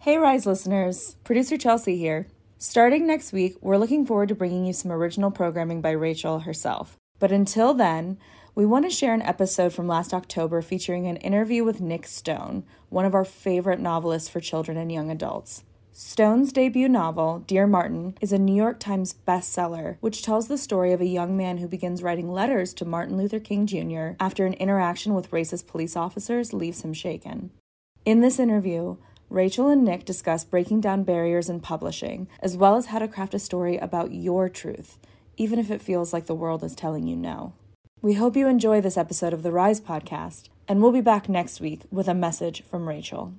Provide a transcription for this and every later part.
Hey, Rise listeners, producer Chelsea here. Starting next week, we're looking forward to bringing you some original programming by Rachel herself. But until then, we want to share an episode from last October featuring an interview with Nic Stone, one of our favorite novelists for children and young adults. Stone's debut novel, Dear Martin, is a New York Times bestseller, which tells the story of a young man who begins writing letters to Martin Luther King Jr. after an interaction with racist police officers leaves him shaken. In this interview, Rachel and Nic discuss breaking down barriers in publishing, as well as how to craft a story about your truth, even if it feels like the world is telling you no. We hope you enjoy this episode of the Rise podcast, and we'll be back next week with a message from Rachel.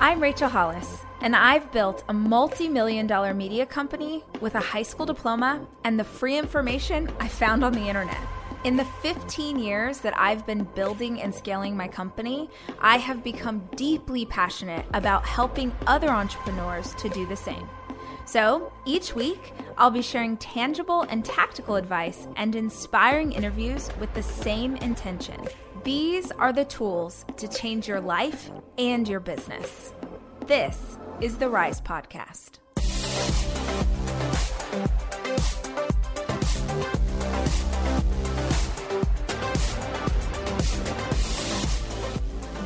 I'm Rachel Hollis, and I've built a multi million dollar media company with a high school diploma and the free information I found on the internet. In the 15 years that I've been building and scaling my company, I have become deeply passionate about helping other entrepreneurs to do the same. So each week, I'll be sharing tangible and tactical advice and inspiring interviews with the same intention. These are the tools to change your life and your business. This is the Rise Podcast.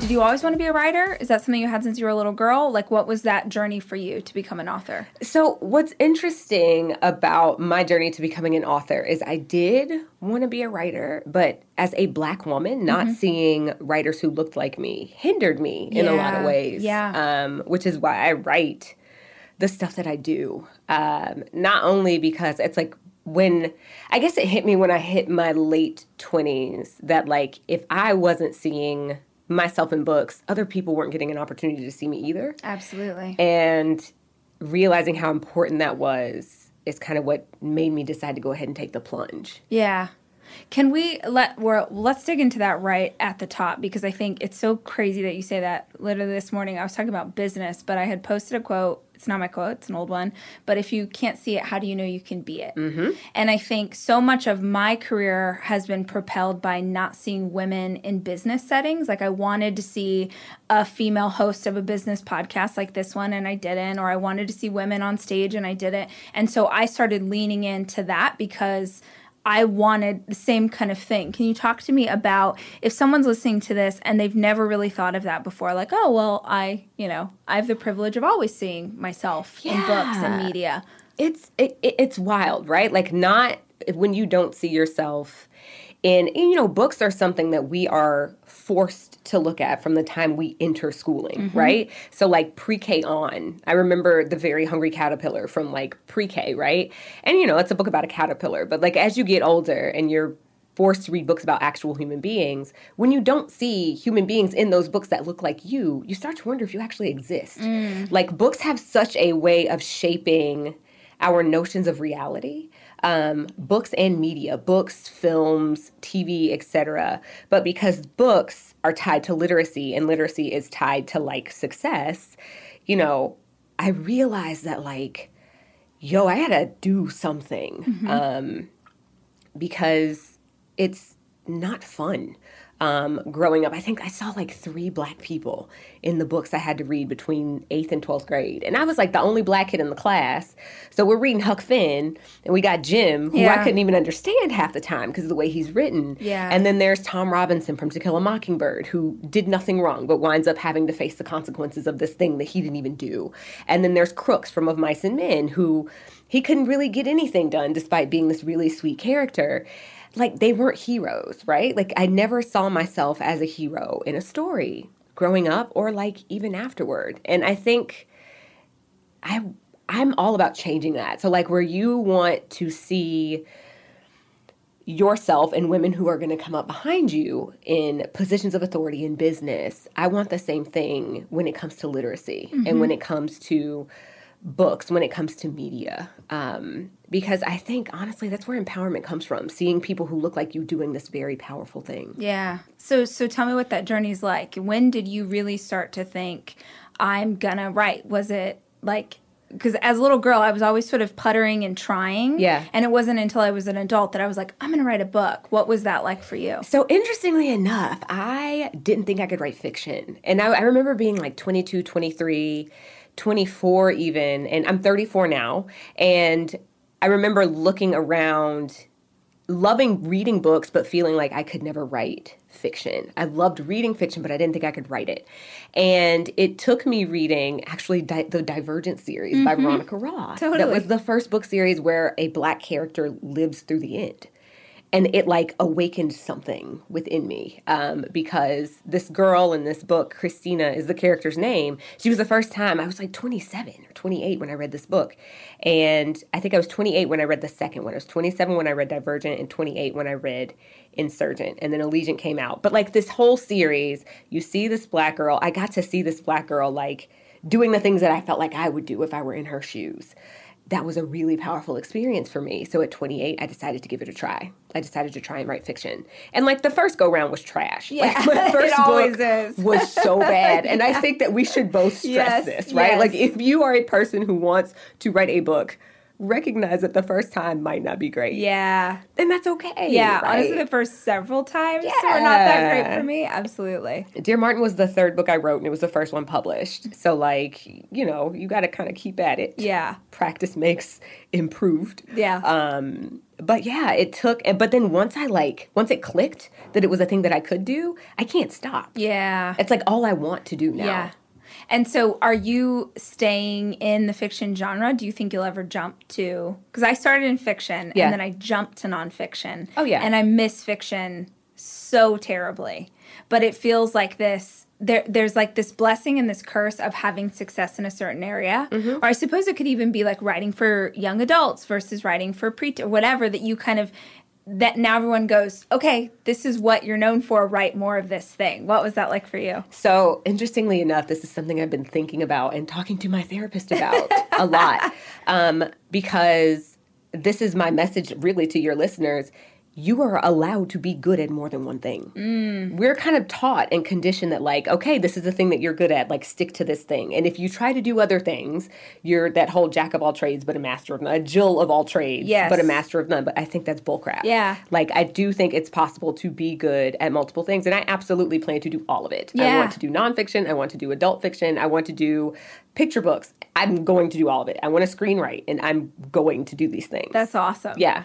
Did you always want to be a writer? Is that something you had since you were a little girl? Like, what was that journey for you to become an author? So, what's interesting about my journey to becoming an author is I did want to be a writer, but as a black woman, not mm-hmm. seeing writers who looked like me hindered me in yeah. a lot of ways. Yeah. Um, which is why I write the stuff that I do. Um, not only because it's like when I guess it hit me when I hit my late 20s that, like, if I wasn't seeing myself in books, other people weren't getting an opportunity to see me either. Absolutely. And realizing how important that was is kind of what made me decide to go ahead and take the plunge. Yeah. Can we let well, let's dig into that right at the top because I think it's so crazy that you say that. Literally this morning I was talking about business, but I had posted a quote it's not my quote, it's an old one. But if you can't see it, how do you know you can be it? Mm-hmm. And I think so much of my career has been propelled by not seeing women in business settings. Like I wanted to see a female host of a business podcast like this one, and I didn't. Or I wanted to see women on stage, and I didn't. And so I started leaning into that because I wanted the same kind of thing. Can you talk to me about if someone's listening to this and they've never really thought of that before? Like, oh, well, I, you know, I have the privilege of always seeing myself yeah. in books and media. It's it, it's wild, right? Like, not when you don't see yourself in, you know, books are something that we are forced to look at from the time we enter schooling, mm-hmm. right? So like pre-K on. I remember The Very Hungry Caterpillar from like pre-K, right? And you know, it's a book about a caterpillar, but like as you get older and you're forced to read books about actual human beings, when you don't see human beings in those books that look like you, you start to wonder if you actually exist. Mm. Like books have such a way of shaping our notions of reality um, books and media, books, films, TV, etc. But because books are tied to literacy and literacy is tied to like success, you know, I realized that like, yo, I had to do something mm-hmm. um, because it's not fun um, growing up. I think I saw like three black people in the books I had to read between eighth and 12th grade. And I was like the only black kid in the class. So we're reading Huck Finn and we got Jim, who yeah. I couldn't even understand half the time because of the way he's written. Yeah. And then there's Tom Robinson from To Kill a Mockingbird, who did nothing wrong but winds up having to face the consequences of this thing that he didn't even do. And then there's Crooks from Of Mice and Men, who he couldn't really get anything done despite being this really sweet character like they weren't heroes, right? Like I never saw myself as a hero in a story growing up or like even afterward. And I think I I'm all about changing that. So like where you want to see yourself and women who are going to come up behind you in positions of authority in business. I want the same thing when it comes to literacy mm-hmm. and when it comes to books when it comes to media um, because i think honestly that's where empowerment comes from seeing people who look like you doing this very powerful thing yeah so so tell me what that journey's like when did you really start to think i'm gonna write was it like because as a little girl, I was always sort of puttering and trying. Yeah. And it wasn't until I was an adult that I was like, I'm going to write a book. What was that like for you? So interestingly enough, I didn't think I could write fiction. And I, I remember being like 22, 23, 24 even, and I'm 34 now. And I remember looking around, loving reading books, but feeling like I could never write fiction. I loved reading fiction, but I didn't think I could write it. And it took me reading actually di- the Divergent series by mm-hmm. Veronica Roth. Totally, that was the first book series where a black character lives through the end and it like awakened something within me um, because this girl in this book christina is the character's name. She was the first time i was like 27 or 28 when i read this book. And i think i was 28 when i read the second one. I was 27 when i read divergent and 28 when i read insurgent and then allegiant came out. But like this whole series you see this black girl. I got to see this black girl like doing the things that i felt like i would do if i were in her shoes that was a really powerful experience for me. So at 28, I decided to give it a try. I decided to try and write fiction. And like the first go round was trash. Yeah, like, my first always book is. was so bad. And I think that we should both stress Yes, this, right? yes. Like if you are a person who wants to write a book, recognize that the first time might not be great. Yeah. And that's okay. Yeah. right? Honestly, the first several times were not that great for me. Absolutely. Dear Martin was the third book I wrote, and it was the first one published. So, like, you know, you got to kind of keep at it. Yeah. Practice makes improved. Yeah. Um, but yeah, it took, but then once I like, once it clicked that it was a thing that I could do, I can't stop. yeah. It's like all I want to do now. Yeah. And so, are you staying in the fiction genre? Do you think you'll ever jump to? Because I started in fiction Yeah. and then I jumped to nonfiction. Oh, yeah. And I miss fiction so terribly. But it feels like this. There, there's like this blessing and this curse of having success in a certain area, Mm-hmm. or I suppose it could even be like writing for young adults versus writing for pre or whatever. That you kind of that now everyone goes, okay, this is what you're known for. Write more of this thing. What was that like for you? So, interestingly enough, this is something I've been thinking about and talking to my therapist about a lot um, because this is my message really to your listeners. You are allowed to be good at more than one thing. Mm. We're kind of taught and conditioned that, like, okay, this is the thing that you're good at, like, stick to this thing. And if you try to do other things, you're that whole jack of all trades, but a master of none, a Jill of all trades, Yes. but a master of none. But I think that's bullcrap. Yeah. Like, I do think it's possible to be good at multiple things, and I absolutely plan to do all of it. Yeah. I want to do nonfiction. I want to do adult fiction. I want to do picture books. I'm going to do all of it. I want to screenwrite, and I'm going to do these things. That's awesome. yeah.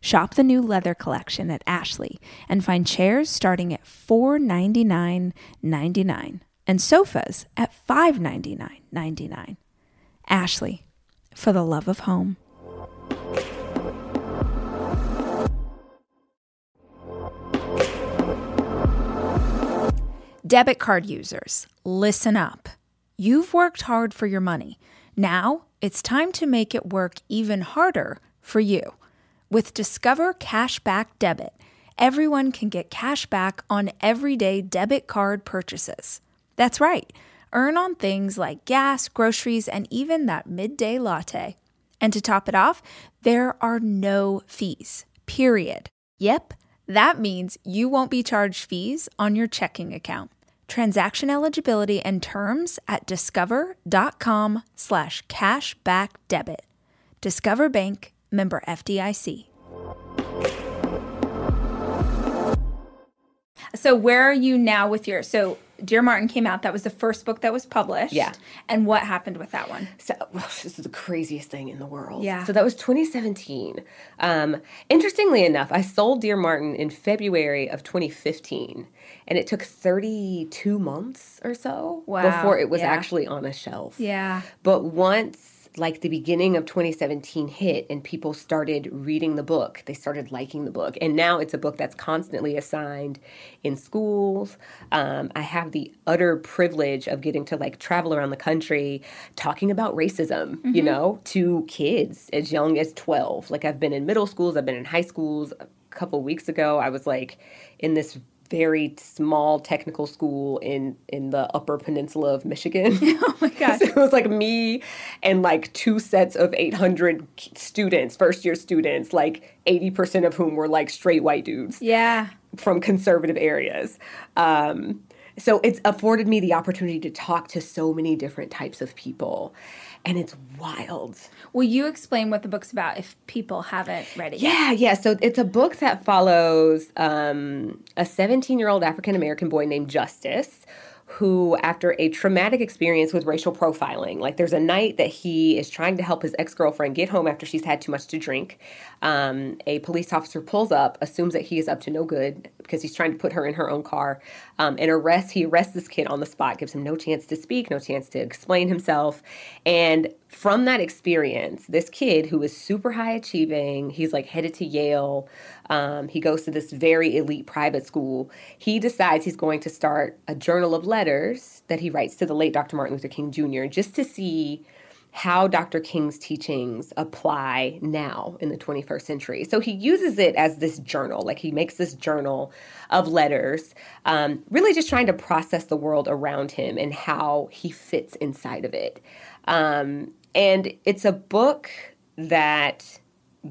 Shop the new leather collection at Ashley and find chairs starting at $499.99 and sofas at $599.99. Ashley, for the love of home. Debit card users, listen up. You've worked hard for your money. Now it's time to make it work even harder for you. With Discover Cashback Debit, everyone can get cash back on everyday debit card purchases. That's right, earn on things like gas, groceries, and even that midday latte. And to top it off, there are no fees, period. Yep, that means you won't be charged fees on your checking account. Transaction eligibility and terms at discover.com slash cashback debit. Discover Bank, member FDIC. So where are you now with your so Dear Martin came out. That was the first book that was published. Yeah. And what happened with that one? So this is the craziest thing in the world. Yeah. So that was 2017. Um, interestingly enough, I sold Dear Martin in February of 2015, and it took 32 months or so Wow, before it was yeah. actually on a shelf. Yeah. But once like the beginning of 2017 hit and people started reading the book, they started liking the book. And now it's a book that's constantly assigned in schools. Um, I have the utter privilege of getting to like travel around the country talking about racism, mm-hmm. you know, to kids as young as 12. Like I've been in middle schools, I've been in high schools. A couple weeks ago, I was like in this very small technical school in in the upper peninsula of michigan. Oh my gosh. so it was like me and like two sets of 800 students first year students like 80% of whom were like straight white dudes yeah. from conservative areas. Um, so it's afforded me the opportunity to talk to so many different types of people and it's wild. Will you explain what the book's about if people haven't read it yeah, yet? Yeah, So it's a book that follows um, a 17 year old African American boy named Justice who, after a traumatic experience with racial profiling, like there's a night that he is trying to help his ex girlfriend get home after she's had too much to drink. Um, a police officer pulls up, assumes that he is up to no good because he's trying to put her in her own car, um, and arrests. He arrests this kid on the spot, gives him no chance to speak, no chance to explain himself, and from that experience, this kid who is super high achieving, he's like headed to Yale. Um, he goes to this very elite private school. He decides he's going to start a journal of letters that he writes to the late Dr. Martin Luther King Jr. just to see how Dr. King's teachings apply now in the 21st century. So he uses it as this journal, like he makes this journal of letters, um, really just trying to process the world around him and how he fits inside of it. Um, and it's a book that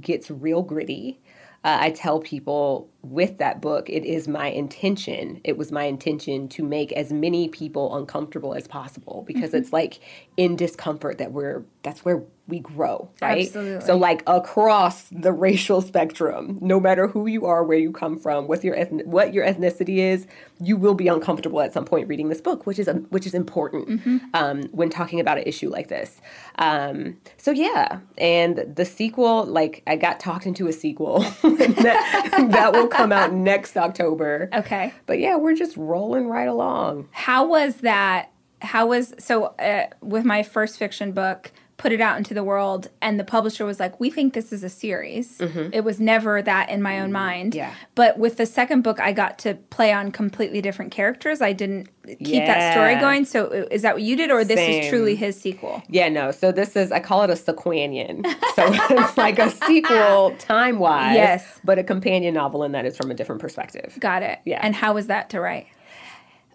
gets real gritty. Uh, I tell people with that book, it is my intention. It was my intention to make as many people uncomfortable as possible because mm-hmm. it's like in discomfort that we're that's where we grow, right? Absolutely. So like across the racial spectrum, no matter who you are, where you come from, what your ethnic, what your ethnicity is, you will be uncomfortable at some point reading this book, which is um, which is important mm-hmm. um, when talking about an issue like this. Um, so yeah, and the sequel, like I got talked into a sequel that, that will come out next October. Okay. But yeah, we're just rolling right along. How was that? How was so uh, with my first fiction book? Put it out into the world and the publisher was like we think this is a series. Mm-hmm. it was never that in my own mind. yeah. But with the second book i got to play on completely different characters. I didn't keep yeah. that story going. So is that what you did or this Same. is truly his sequel? Yeah no. So this is i call it a sequanian so it's like a sequel time wise yes. but a companion novel and that is from a different perspective. Got it. Yeah. And how was that to write?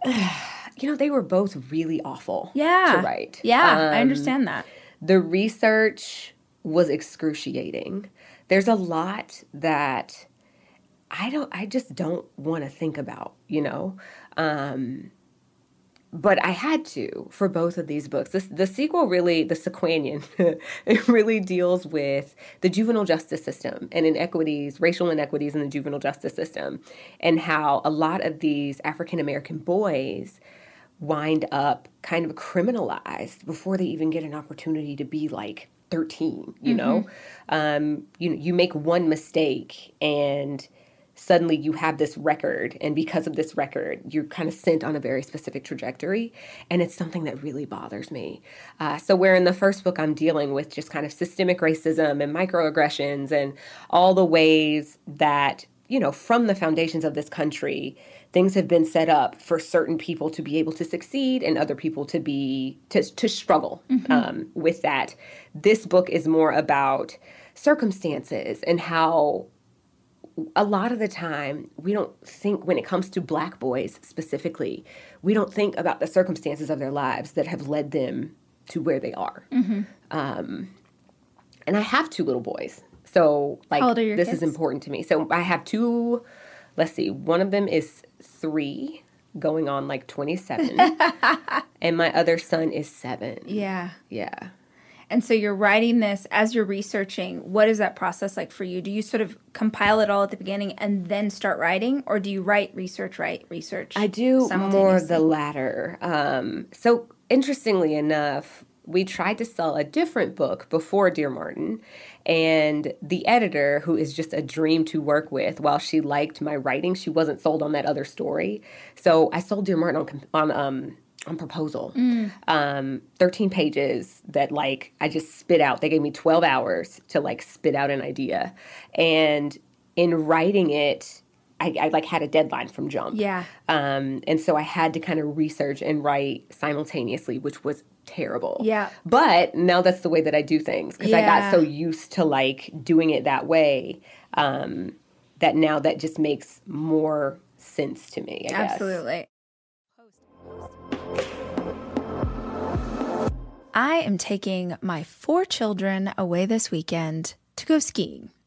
You know they were both really awful yeah. to write. Yeah um, i understand that the research was excruciating. There's a lot that I don't I just don't want to think about, you know. Um but I had to for both of these books. This, the sequel really, the Sequanian, it really deals with the juvenile justice system and inequities, racial inequities in the juvenile justice system, and how a lot of these African American boys wind up kind of criminalized before they even get an opportunity to be like 13 you mm-hmm. know um, you you make one mistake and suddenly you have this record and because of this record you're kind of sent on a very specific trajectory and it's something that really bothers me uh, so where in the first book i'm dealing with just kind of systemic racism and microaggressions and all the ways that you know from the foundations of this country things have been set up for certain people to be able to succeed and other people to be to, to struggle mm-hmm. um, with that this book is more about circumstances and how a lot of the time we don't think when it comes to black boys specifically we don't think about the circumstances of their lives that have led them to where they are mm-hmm. um, and i have two little boys so like this kids? is important to me so i have two let's see one of them is three, going on like 27. and my other son is seven. Yeah. Yeah. And so you're writing this as you're researching. What is that process like for you? Do you sort of compile it all at the beginning and then start writing, or do you write, research, write, research? I do more the latter. Um, so interestingly enough, we tried to sell a different book before Dear Martin, and the editor, who is just a dream to work with, while she liked my writing, she wasn't sold on that other story. So I sold Dear Martin on, on um, on proposal. Um, 13 pages that like I just spit out. They gave me 12 hours to like spit out an idea. And in writing it, I, I like had a deadline from jump. Yeah. Um, and so I had to kind of research and write simultaneously, which was terrible. Yeah. But now that's the way that I do things because I got so used to like doing it that way um, that now that just makes more sense to me. I guess. Absolutely. I am taking my four children away this weekend to go skiing.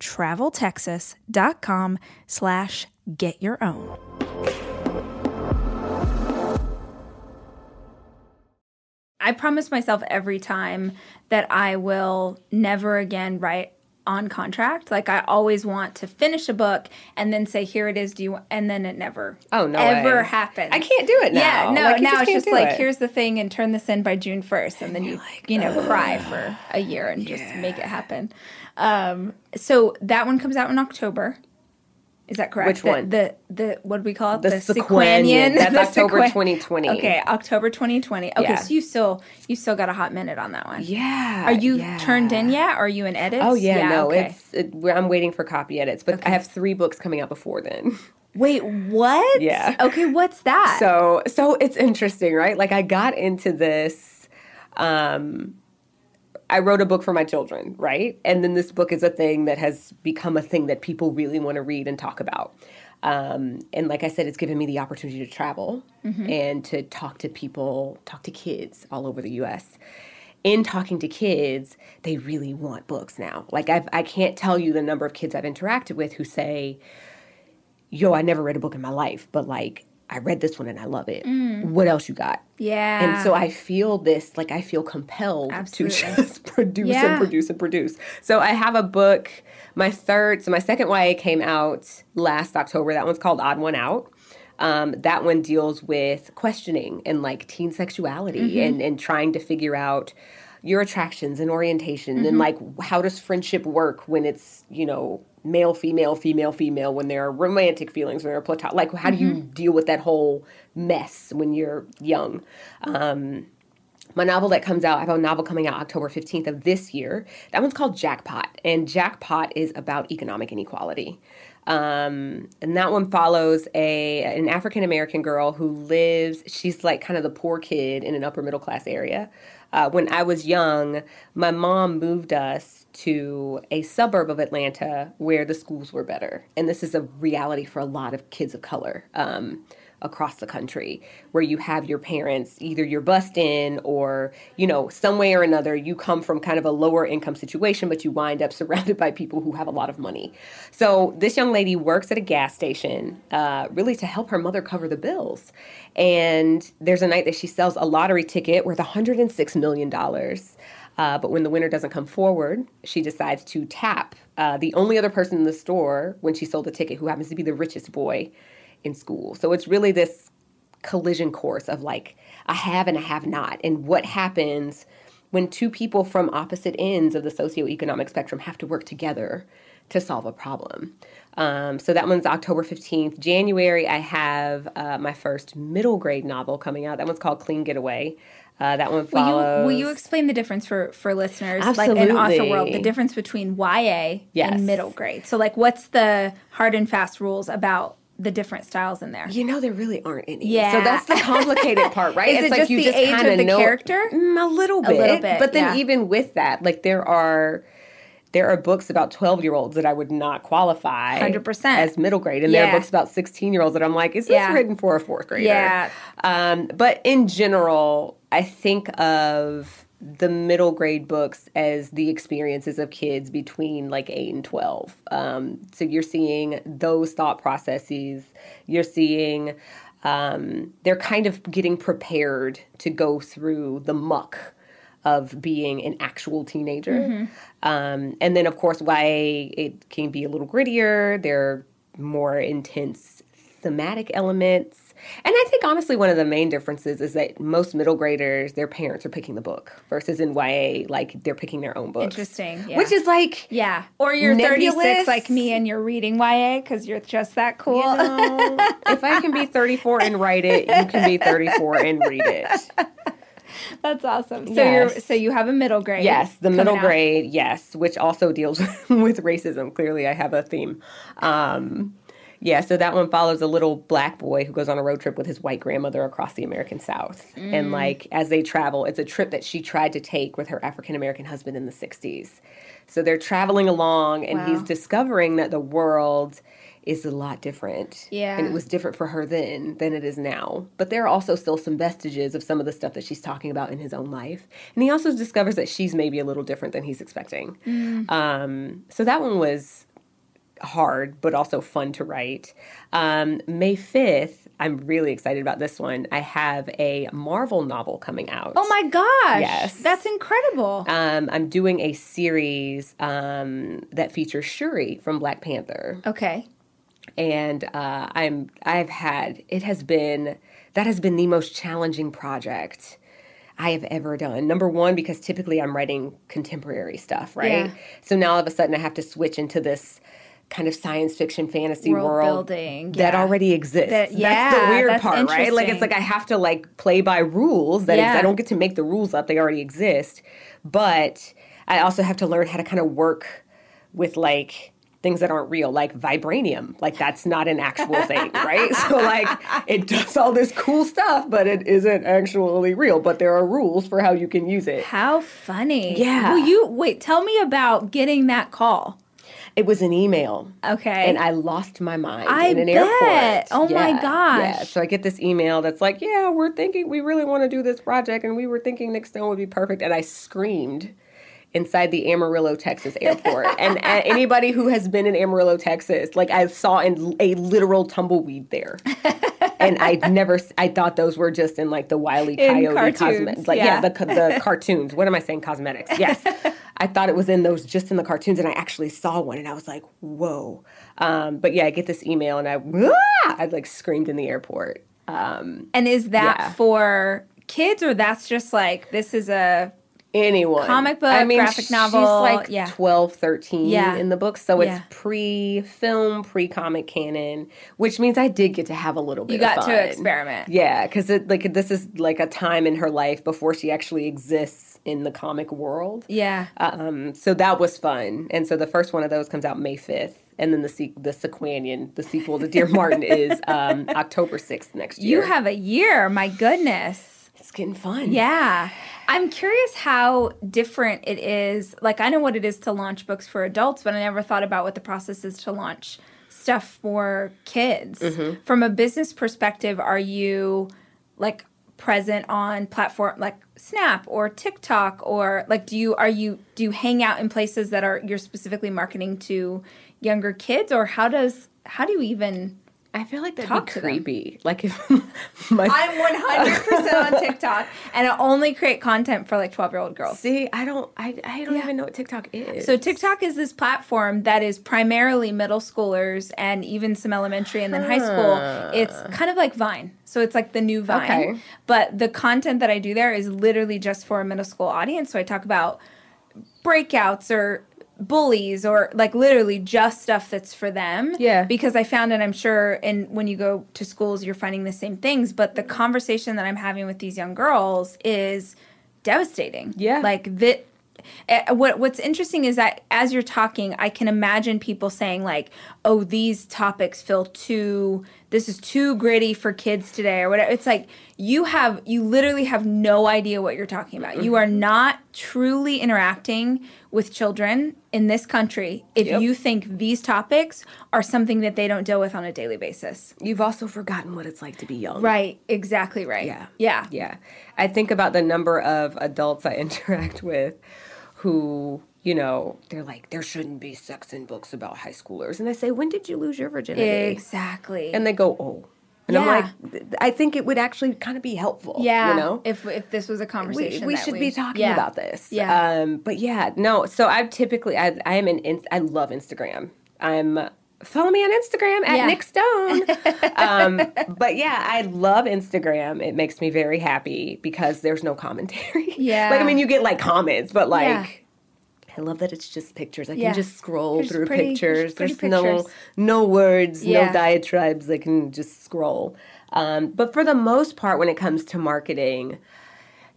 traveltexas.com slash get your own. I promise myself every time that I will never again write on contract. Like I always want to finish a book and then say, "Here it is." Do you? And then it never, Oh, no ever way. happens. I can't do it now. Yeah, no. Like, now just it's just like, it. here's the thing, and turn this in by June first, and then you, you know, cry for a year and just make it happen. Um, so that one comes out in October. Is that correct? Which The- one? The the what do we call it? The Sequanian. That's The October Sequen- 2020. Okay, October 2020. Okay, Yeah. so you still you still got a hot minute on that one. Yeah. Are you yeah. turned in yet? Are you in edits? Oh yeah, no, okay. it's it, I'm waiting for copy edits, but I have three books coming out before then. Wait, what? Yeah. Okay, what's that? So so it's interesting, right? Like I got into this um I wrote a book for my children, right? And then this book is a thing that has become a thing that people really want to read and talk about. Um, and like I said, it's given me the opportunity to travel and to talk to people, talk to kids all over the US. In talking to kids, they really want books now. Like I've, I can't tell you the number of kids I've interacted with who say, yo, I never read a book in my life, but like I read this one and I love it. Mm. What else you got? Yeah. And so I feel this, like I feel compelled Absolutely. to just produce Yeah. and produce and produce. So I have a book, my third, so my second YA came out last October. That one's called Odd One Out. Um, that one deals with questioning and like teen sexuality mm-hmm. and, and trying to figure out your attractions and orientation and mm-hmm. like how does friendship work when it's, you know, male, female, female, female, when there are romantic feelings, when there are platonic, like how do you deal with that whole mess when you're young? Um, my novel that comes out, I have a novel coming out October 15th of this year. That one's called Jackpot. And Jackpot is about economic inequality. Um, and that one follows a an African American girl who lives, she's like kind of the poor kid in an upper middle class area. Uh, when I was young, my mom moved us to a suburb of Atlanta where the schools were better. And this is a reality for a lot of kids of color. Um, across the country where you have your parents either you're bussed in or you know some way or another you come from kind of a lower income situation but you wind up surrounded by people who have a lot of money so this young lady works at a gas station uh, really to help her mother cover the bills and there's a night that she sells a lottery ticket worth 106 million dollars uh, but when the winner doesn't come forward, she decides to tap uh, the only other person in the store when she sold the ticket who happens to be the richest boy in school. So it's really this collision course of like a have and a have not, and what happens when two people from opposite ends of the socioeconomic spectrum have to work together to solve a problem. Um, so that one's October 15th. January, I have uh, my first middle grade novel coming out. That one's called Clean Getaway. Uh, that one Will follows. you, will you explain the difference for, for listeners, like in author world, the difference between YA Yes. and middle grade? So, like, what's the hard and fast rules about the different styles in there? You know, there really aren't any. Yeah. So that's the complicated part, right? Is it just the age of the character? Mm, a little bit. A little bit, But then yeah. even with that, like there are there are books about 12 year olds that I would not qualify 100%. as middle grade. And there are books about 16 year olds that I'm like, is this Yeah. written for a fourth grader? Yeah. Um, but in general, I think of the middle grade books as the experiences of kids between like 8 and 12. Um, so you're seeing those thought processes. You're seeing um, they're kind of getting prepared to go through the muck of being an actual teenager. Um, and then, of course, why it can be a little grittier. There are more intense thematic elements. And I think, honestly, one of the main differences is that most middle graders, their parents are picking the book versus in YA, like they're picking their own book. Interesting, yeah. Which is like, Yeah. Or you're Nebulous. 36 like me and you're reading YA because you're just that cool. you know, if I can be 34 and write it, you can be 34 and read it. That's awesome. So Yes. you're so you have a middle grade. Yes, the middle out. grade, yes, which also deals with racism. Clearly, I have a theme. Um, yeah, so that one follows a little black boy who goes on a road trip with his white grandmother across the American South. Mm. And, like, as they travel, it's a trip that she tried to take with her African American husband in the 60s. So they're traveling along, and he's discovering that the world is a lot different. Yeah. And it was different for her then than it is now. But there are also still some vestiges of some of the stuff that she's talking about in his own life. And he also discovers that she's maybe a little different than he's expecting. Mm. Um, so that one was hard, but also fun to write. Um, May 5th, I'm really excited about this one. I have a Marvel novel coming out. Oh my gosh. Yes. That's incredible. Um, I'm doing a series um, that features Shuri from Black Panther okay. and uh, I'm I've had it has been that has been the most challenging project I have ever done. Number one, because typically I'm writing contemporary stuff, right? Yeah. So now all of a sudden I have to switch into this kind of science fiction fantasy World world building, that yeah. already exists. That- that's yeah, the weird that's part, right? Like it's like I have to like play by rules that Yeah. I don't get to make the rules up; they already exist. But I also have to learn how to kind of work with like things that aren't real, like vibranium. Like that's not an actual thing, right? So like it does all this cool stuff, but it isn't actually real. But there are rules for how you can use it. How funny. Yeah. Will you wait, tell me about getting that call. It was an email. Okay. And I lost my mind I in an bet. airport. Oh my gosh. Yeah. So I get this email that's like, "Yeah, we're thinking we really want to do this project, and we were thinking Nic Stone would be perfect." And I screamed inside the Amarillo, Texas airport. and uh, anybody who has been in Amarillo, Texas, like I saw in a literal tumbleweed there. and I never, I thought those were just in like the Wile E. Coyote cosmetics. Like, yeah, yeah the, the cartoons. What am I saying? Cosmetics. Yes. I thought it was in those just in the cartoons, and I actually saw one, and I was like, whoa. Um, but yeah, I get this email, and I, ah! I like screamed in the airport. Um, and is that yeah. for kids, or that's just like, this is a anyone. Comic book, I mean, graphic novel. She's like yeah. 12, 13 yeah. in the book. So it's pre film, pre comic canon, which means I did get to have a little bit You got to experiment. Yeah, because like this is like a time in her life before she actually exists in the comic world. Yeah. Um, so that was fun. And so the first one of those comes out May 5th. And then the se- the Sequanian, the sequel to Dear Martin, is um, October 6th next year. You have a year. My goodness. It's getting fun. Yeah. I'm curious how different it is. Like, I know what it is to launch books for adults, but I never thought about what the process is to launch stuff for kids. Mm-hmm. From a business perspective, are you like present on platform like Snap or TikTok or like do you are you do you hang out in places that are you're specifically marketing to younger kids or how does how do you even I feel like that'd Talk be creepy. Them. Like if my I'm 100 percent on TikTok, and I only create content for like 12 year old girls. See, I don't, I, I don't yeah. even know what TikTok is. So TikTok is this platform that is primarily middle schoolers and even some elementary and then high school. It's kind of like Vine. So it's like the new Vine. Okay. But the content that I do there is literally just for a middle school audience. So I talk about breakouts or bullies or like literally just stuff that's for them. Yeah. Because I found and I'm sure and when you go to schools you're finding the same things, but the conversation that I'm having with these young girls is devastating. Yeah. Like that uh, what what's interesting is that as you're talking, I can imagine people saying like, "Oh, these topics feel too this is too gritty for kids today or whatever." It's like you have you literally have no idea what you're talking about. You are not truly interacting with children in this country if yep. you think these topics are something that they don't deal with on a daily basis. You've also forgotten what it's like to be young. Right, exactly right. Yeah. Yeah. Yeah. I think about the number of adults I interact with who you know, they're like, there shouldn't be sex in books about high schoolers. And I say, when did you lose your virginity? Exactly. And they go, oh. And yeah. I'm like, I think it would actually kind of be helpful. Yeah. You know? If, if this was a conversation. We, we should we, be talking yeah. about this. Yeah. Um, but yeah, no. So I've typically, I, I am an, I love Instagram. I'm, follow me on Instagram at yeah. Nic Stone. um, but yeah, I love Instagram. It makes me very happy because there's no commentary. Yeah. like, I mean, you get like comments, but like. I love that it's just pictures. I yeah. can just scroll there's through pretty, pictures. There's, there's no no words, yeah. no diatribes. I can just scroll. Um, but for the most part, when it comes to marketing,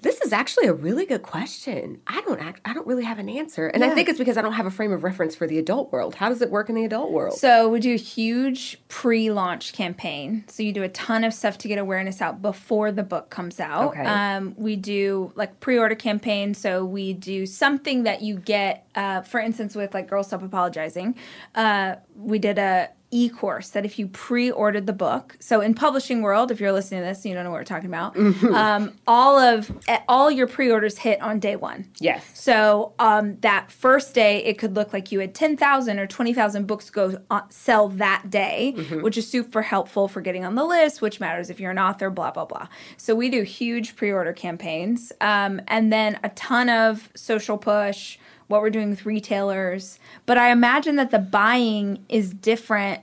this is actually a really good question. I don't act, I don't really have an answer. And yeah. I think it's because I don't have a frame of reference for the adult world. How does it work in the adult world? So, we do a huge pre-launch campaign. So, you do a ton of stuff to get awareness out before the book comes out. Okay. Um, we do like pre-order campaign, so we do something that you get uh, for instance with like Girls Stop Apologizing. Uh, we did a e-course that if you pre-ordered the book so in publishing world if you're listening to this and you don't know what we're talking about mm-hmm. um, all of eh, all your pre-orders hit on day one yes so um, that first day it could look like you had 10000 or 20000 books go on, uh, sell that day mm-hmm. which is super helpful for getting on the list which matters if you're an author blah blah blah so we do huge pre-order campaigns um, and then a ton of social push what we're doing with retailers. But I imagine that the buying is different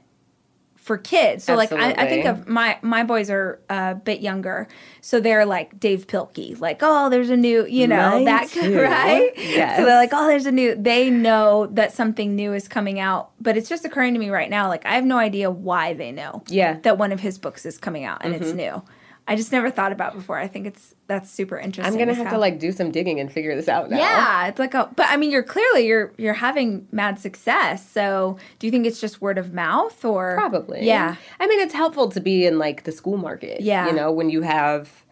for kids. So Absolutely. like I, I, think of my my boys are a bit younger, so they're like Dav Pilkey, like oh there's a new you know Mine that too. right. Yes. So they're like oh there's a new. They know that something new is coming out, but it's just occurring to me right now. Like I have no idea why they know. Yeah. That one of his books is coming out and mm-hmm. it's new. I just never thought about before. I think it's that's super interesting. I'm gonna have how, to like do some digging and figure this out now. Yeah, it's like a but I mean you're clearly you're you're having mad success. So do you think it's just word of mouth or probably? Yeah. I mean it's helpful to be in like the school market. Yeah. You know, when you have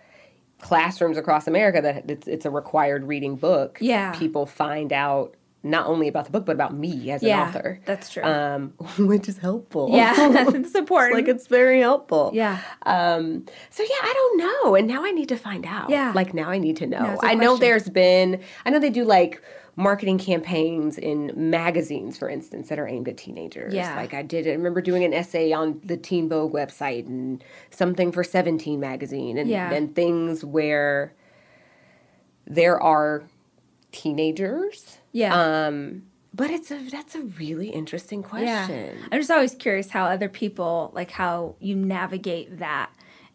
classrooms across America that it's, it's a required reading book. Yeah. People find out not only about the book but about me as yeah, an author. That's true. Um, which is helpful. Yeah, it's important. like it's very helpful. Yeah. Um, so yeah, I don't know, and now I need to find out. Yeah. Like now I need to know. I know there's been. I know they do like marketing campaigns in magazines, for instance, that are aimed at teenagers. Yeah. Like I did, I remember doing an essay on the Teen Vogue website and something for Seventeen magazine, and Yeah. and things where there are teenagers. Yeah. Um, but it's a that's a really interesting question. I'm just always curious how other people like how you navigate that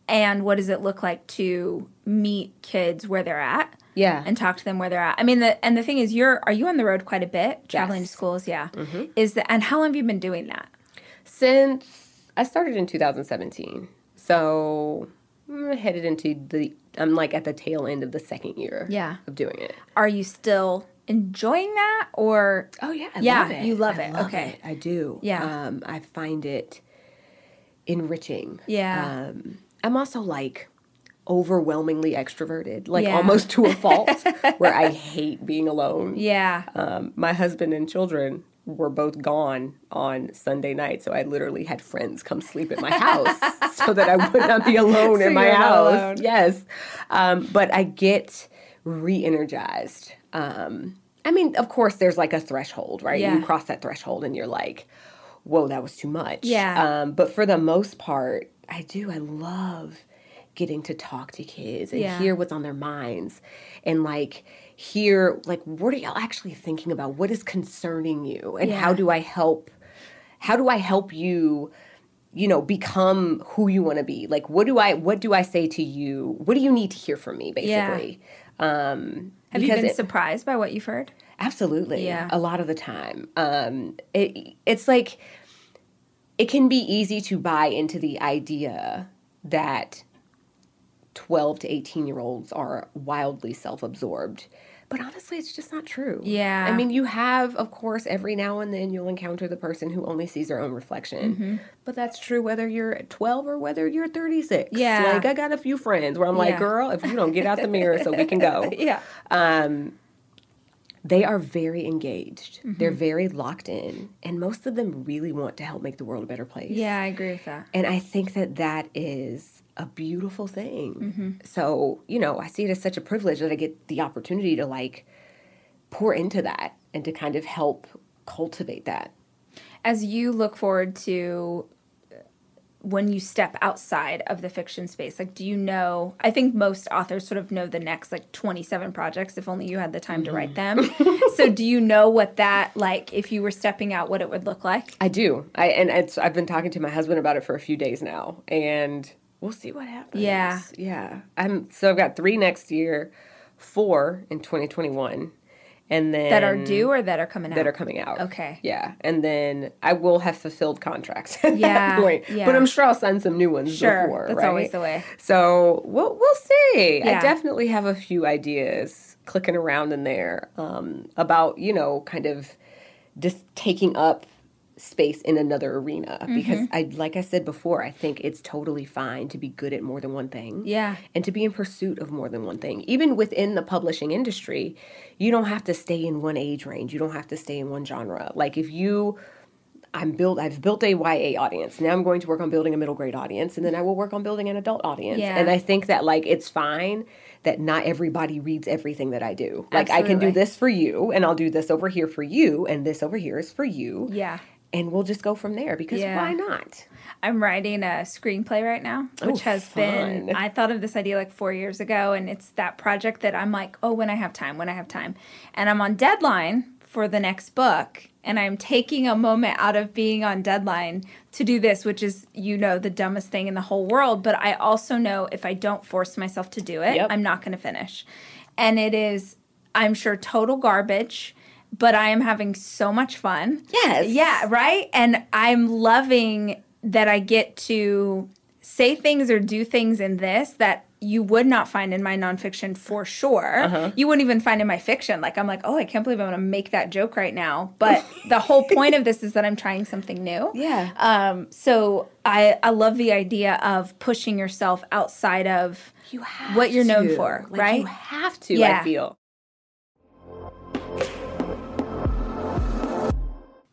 and what does it look like to meet kids where they're at Yeah. and talk to them where they're at. I mean the and the thing is you're are you on the road quite a bit traveling Yes. to schools, yeah. Is that and how long have you been doing that? Since I started in 2017, so I'm headed into the I'm like at the tail end of the second year. Yeah. Of doing it. Are you still enjoying that or Oh yeah, I Yeah, love it. you love I it. love Okay. it. I do. Yeah. Um, I find it enriching. Yeah. Um, I'm also like overwhelmingly extroverted, like Yeah. almost to a fault, where I hate being alone. yeah. Um, my husband and children were both gone on Sunday night, so I literally had friends come sleep at my house so that I would not be alone So in my house. Yes, um, but I get re-energized. Um, I mean, of course, there's like a threshold, right? Yeah. You cross that threshold, and you're like, "Whoa, that was too much." Yeah. Um, but for the most part, I do. I love getting to talk to kids and Yeah. hear what's on their minds and like hear like what are y'all actually thinking about what is concerning you and how do i help how do i help you you know become who you want to be like what do i what do i say to you what do you need to hear from me Yeah. basically um Have you been it- surprised by what you've heard? Absolutely. Yeah. A lot of the time. Um, it, it's like it can be easy to buy into the idea that 12 to 18 year olds are wildly self absorbed. But honestly, it's just not true. Yeah. I mean, you have, of course, every now and then you'll encounter the person who only sees their own reflection. Mm-hmm. But that's true whether you're 12 or whether you're 36. Yeah. Like, I got a few friends where I'm Yeah. like, girl, if you don't get out the mirror so we can go Yeah. um, they are very engaged. Mm-hmm. They're very locked in, and most of them really want to help make the world a better place. Yeah, I agree with that. and I think that that is a beautiful thing. Mm-hmm. So you know, I see it as such a privilege that I get the opportunity to like pour into that and to kind of help cultivate that. As you look forward to uh, when you step outside of the fiction space, like, do you know? I think most authors sort of know the next like 27 projects, if only you had the time to write them. so, do you know what that, like, if you were stepping out, what it would look like? I do. I and it's I've been talking to my husband about it for a few days now, and we'll see what happens. Yeah. yeah. I'm so I've got three next year, four in 2021, and then That are due or that are coming out? that are coming out. Okay. Yeah, and then I will have fulfilled contracts at Yeah, that point. yeah. But I'm sure I'll sign some new ones Sure, before. that's right? always the way. So we'll we'll see. I definitely have a few ideas clicking around in there um, about you know kind of just taking up space in another arena Mm-hmm. because I like I said before I think it's totally fine to be good at more than one thing Yeah. and to be in pursuit of more than one thing. Even within the publishing industry, you don't have to stay in one age range. You don't have to stay in one genre. Like if you I'm built I've built a YA audience. Now I'm going to work on building a middle grade audience and then I will work on building an adult audience. Yeah. And I think that like it's fine that not everybody reads everything that I do. Like I can do this for you and I'll do this over here for you and this over here is for you Yeah. And we'll just go from there because Yeah. why not? I'm writing a screenplay right now, which Oh, has been I thought of this idea like four years ago, and it's that project that I'm like, oh, when I have time, when I have time. And I'm on deadline for the next book, and I'm taking a moment out of being on deadline to do this, which is, you know, the dumbest thing in the whole world. But I also know if I don't force myself to do it, Yep. I'm not going to finish. And it is, I'm sure, total garbage. But I am having so much fun. Yes. Yeah, right? And I'm loving that I get to say things or do things in this that you would not find in my nonfiction for sure. Uh-huh. You wouldn't even find in my fiction. Like, I'm like, oh, I can't believe I'm going to make that joke right now. But the whole point of this is that I'm trying something new. Yeah. Um, so I, I love the idea of pushing yourself outside of You have what you're known for, Like, right? You have to, Yeah. I feel.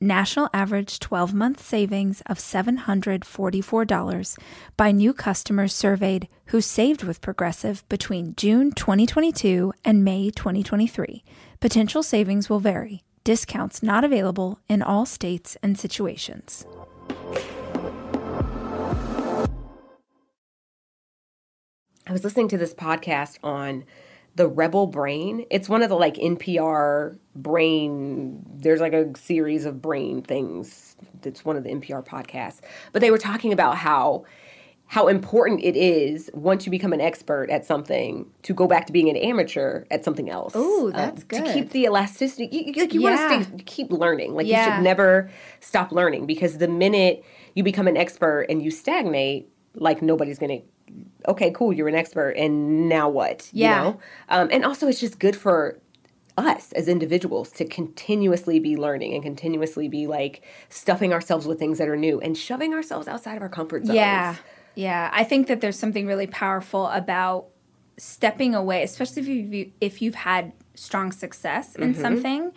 National average 12 month savings of $744 by new customers surveyed who saved with Progressive between June 2022 and May 2023. Potential savings will vary. Discounts not available in all states and situations. I was listening to this podcast on the rebel brain. It's one of the like NPR brain, there's like a series of brain things. It's one of the NPR podcasts. But they were talking about how how important it is once you become an expert at something to go back to being an amateur at something else. Oh, that's good. To keep the elasticity, you, you, you Yeah. want to stay, keep learning. Like you should never stop learning because the minute you become an expert and you stagnate, like nobody's gonna. Okay, cool, you're an expert, and now what? Yeah. You know? Um, and also, it's just good for us as individuals to continuously be learning and continuously be like stuffing ourselves with things that are new and shoving ourselves outside of our comfort zones. Yeah. Yeah. I think that there's something really powerful about stepping away, especially if you if you've had strong success in something.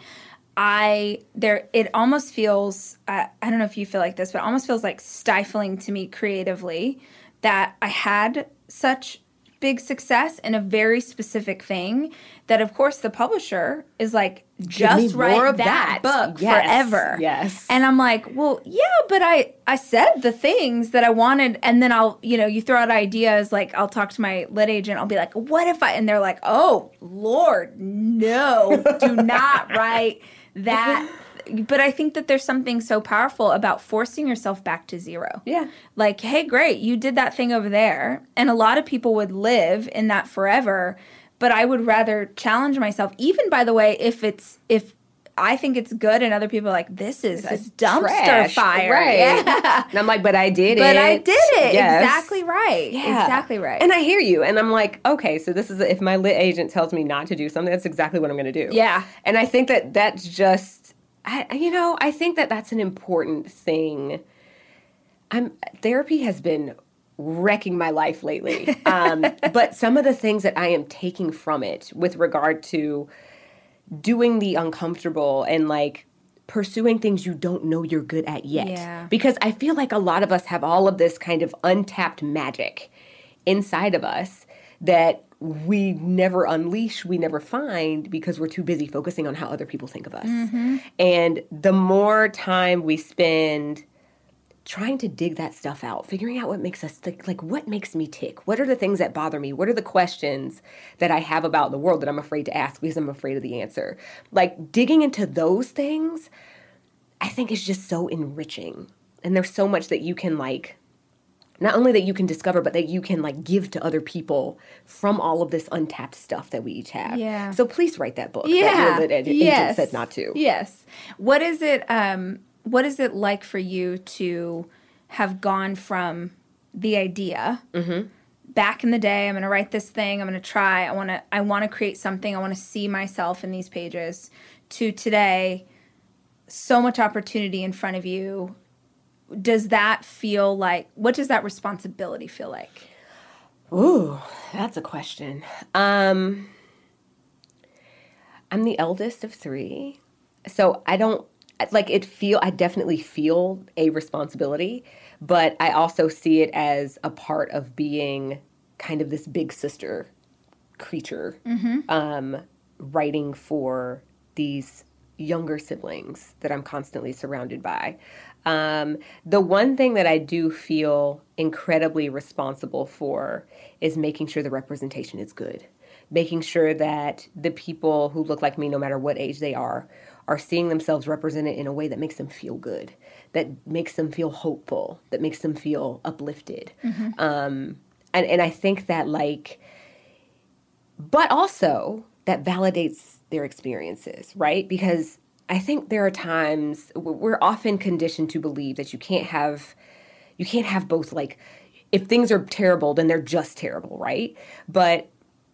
I there it almost feels uh, I don't know if you feel like this, but it almost feels like stifling to me creatively that I had such big success in a very specific thing that of course the publisher is like just write that, that. book Yes, forever. yes. And I'm like, well, yeah, but I I said the things that I wanted, and then I'll you know you throw out ideas like I'll talk to my lit agent. I'll be like, what if I? And they're like, oh Lord, no, do not write that. But I think that there's something so powerful about forcing yourself back to zero. Yeah. Like, hey, great, you did that thing over there. And a lot of people would live in that forever. But I would rather challenge myself, even by the way, if it's, if, I think it's good, and other people are like, "This is a is dumpster trash. fire." Right. Yeah. And I'm like, but I did it. But I did it. Yes. Exactly right. Yeah. Exactly right. And I hear you. And I'm like, okay, so this is if my lit agent tells me not to do something, that's exactly what I'm going to do. Yeah. And I think that that's just, I, you know, I think that that's an important thing. I'm therapy has been wrecking my life lately. Um, but some of the things that I am taking from it with regard to doing the uncomfortable and like pursuing things you don't know you're good at yet. Yeah. Because I feel like a lot of us have all of this kind of untapped magic inside of us that we never unleash, we never find because we're too busy focusing on how other people think of us. Mm-hmm. And the more time we spend trying to dig that stuff out, figuring out what makes us tick, like what makes me tick. What are the things that bother me? What are the questions that I have about the world that I'm afraid to ask because I'm afraid of the answer? Like digging into those things, I think is just so enriching. And there's so much that you can like not only that you can discover, but that you can like give to other people from all of this untapped stuff that we each have. Yeah. So please write that book yeah. that ed- agent yes. said not to. Yes. What is it? Um, what is it like for you to have gone from the idea Mm-hmm. back in the day, I'm going to write this thing, I'm going to try, I want to I want to create something, I want to see myself in these pages to today so much opportunity in front of you. Does that feel like what does that responsibility feel like? Ooh, that's a question. Um I'm the eldest of 3. So I don't like it feel I definitely feel a responsibility, but I also see it as a part of being kind of this big sister creature mm-hmm. um, writing for these younger siblings that I'm constantly surrounded by. Um, the one thing that I do feel incredibly responsible for is making sure the representation is good, making sure that the people who look like me, no matter what age they are, are seeing themselves represented in a way that makes them feel good, that makes them feel hopeful, that makes them feel uplifted. Mm-hmm. Um, and, and I think that, like, but also that validates their experiences, right? Because I think there are times we're often conditioned to believe that you can't have you can't have both like if things are terrible then they're just terrible, right? But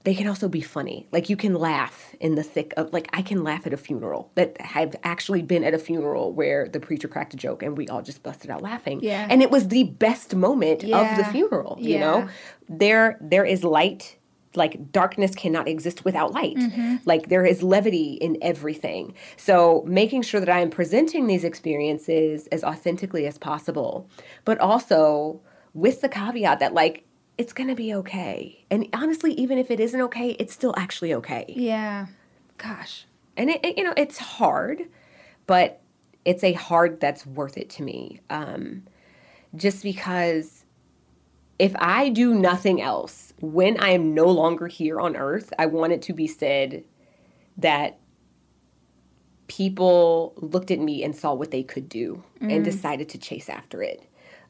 they can also be funny. Like you can laugh in the thick of like I can laugh at a funeral that I've actually been at a funeral where the preacher cracked a joke and we all just busted out laughing. Yeah. And it was the best moment yeah. of the funeral, yeah. you know? There there is light like darkness cannot exist without light. Mm-hmm. Like there is levity in everything. So making sure that I am presenting these experiences as authentically as possible, but also with the caveat that like it's going to be okay. And honestly, even if it isn't okay, it's still actually okay. Yeah. Gosh. And it, it you know, it's hard, but it's a hard that's worth it to me. Um, just because if I do nothing else, when I am no longer here on earth, I want it to be said that people looked at me and saw what they could do mm. and decided to chase after it.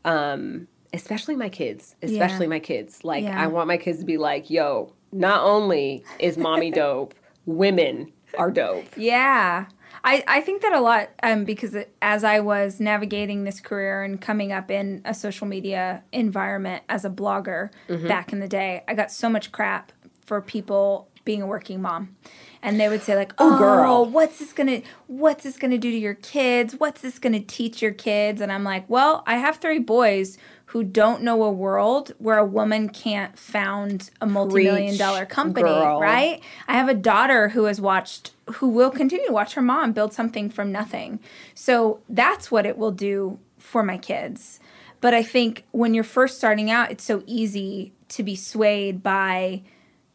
Um, especially my kids, especially yeah. my kids. Like, yeah. I want my kids to be like, yo, not only is mommy dope, women are dope. Yeah. I, I think that a lot um, because as I was navigating this career and coming up in a social media environment as a blogger mm-hmm. back in the day, I got so much crap for people being a working mom. And they would say like, "Oh, girl, what's this gonna What's this gonna do to your kids? What's this gonna teach your kids?" And I'm like, "Well, I have three boys who don't know a world where a woman can't found a multi-million dollar company, girl. right? I have a daughter who has watched who will continue to watch her mom build something from nothing. So that's what it will do for my kids. But I think when you're first starting out, it's so easy to be swayed by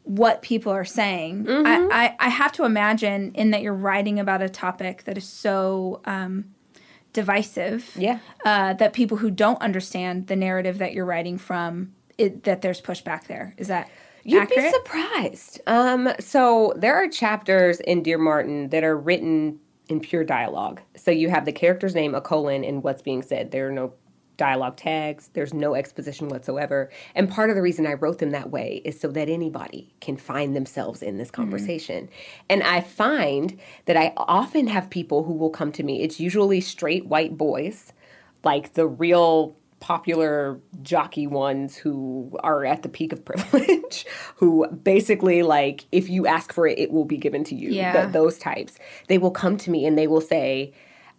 what people are saying. Mm-hmm. I, I, I, have to imagine in that you're writing about a topic that is so um, divisive. Yeah. Uh, that people who don't understand the narrative that you're writing from, it, that there's pushback there. Is that You'd accurate? be surprised. Um, so there are chapters in Dear Martin that are written in pure dialogue. So you have the character's name, a colon, and what's being said. There are no dialogue tags. There's no exposition whatsoever. And part of the reason I wrote them that way is so that anybody can find themselves in this mm-hmm. conversation. Mm-hmm. And I find that I often have people who will come to me. It's usually straight white boys, like the real popular jockey ones who are at the peak of privilege who basically like if you ask for it it will be given to you yeah. Th- those types they will come to me and they will say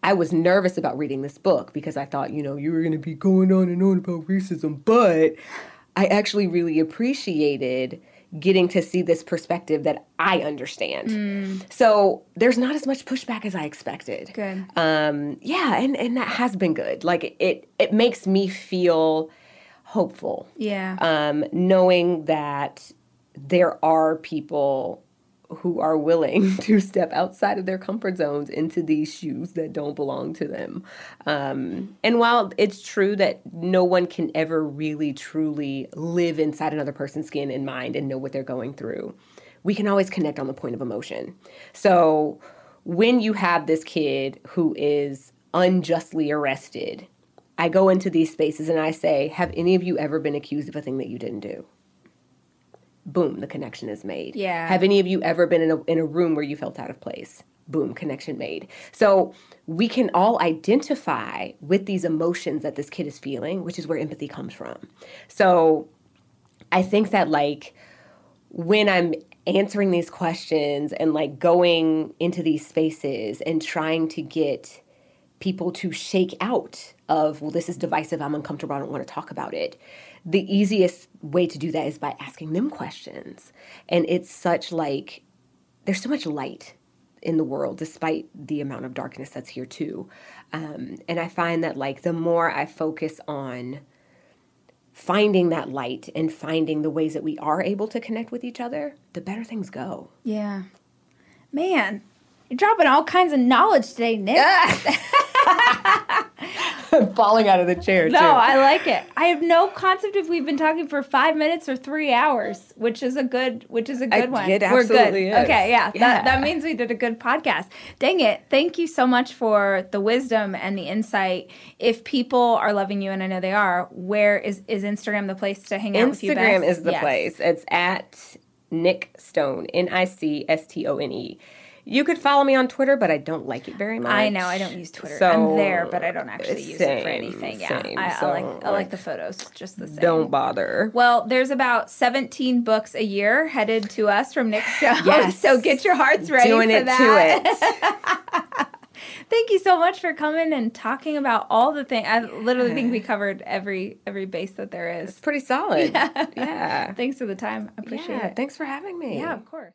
I was nervous about reading this book because I thought, you know, you were going to be going on and on about racism, but I actually really appreciated getting to see this perspective that I understand. Mm. So there's not as much pushback as I expected. Good. Um, yeah, and, and that has been good. Like it it makes me feel hopeful. Yeah. Um, knowing that there are people who are willing to step outside of their comfort zones into these shoes that don't belong to them. Um, and while it's true that no one can ever really truly live inside another person's skin and mind and know what they're going through, we can always connect on the point of emotion. So when you have this kid who is unjustly arrested, I go into these spaces and I say, Have any of you ever been accused of a thing that you didn't do? Boom, the connection is made. Yeah. Have any of you ever been in a, in a room where you felt out of place? Boom, connection made. So we can all identify with these emotions that this kid is feeling, which is where empathy comes from. So I think that like when I'm answering these questions and like going into these spaces and trying to get people to shake out of, well, this is divisive, I'm uncomfortable, I don't want to talk about it. The easiest way to do that is by asking them questions. And it's such like, there's so much light in the world despite the amount of darkness that's here too. Um, and I find that like the more I focus on, finding that light and finding the ways that we are able to connect with each other, the better things go. Yeah. Man, you're dropping all kinds of knowledge today, Nic. falling out of the chair. No, too. I like it. I have no concept if we've been talking for five minutes or three hours, which is a good, which is a good I, one. It We're good. Is. Okay, yeah, yeah. That, that means we did a good podcast. Dang it! Thank you so much for the wisdom and the insight. If people are loving you, and I know they are, where is is Instagram the place to hang out Instagram with you? Instagram is the yes. place. It's at Nic Stone, N I C S T O N E. You could follow me on Twitter, but I don't like it very much. I know I don't use Twitter. So, I'm there, but I don't actually use it for anything. Yeah, same. I, I like I like the photos just the same. Don't bother. Well, there's about 17 books a year headed to us from Nic Stone. Yes. so get your hearts ready Doing for it that. to it. Thank you so much for coming and talking about all the things. I literally think we covered every every base that there is. It's pretty solid. Yeah. yeah. Thanks for the time. I appreciate Yeah, it. Thanks for having me. Yeah, of course.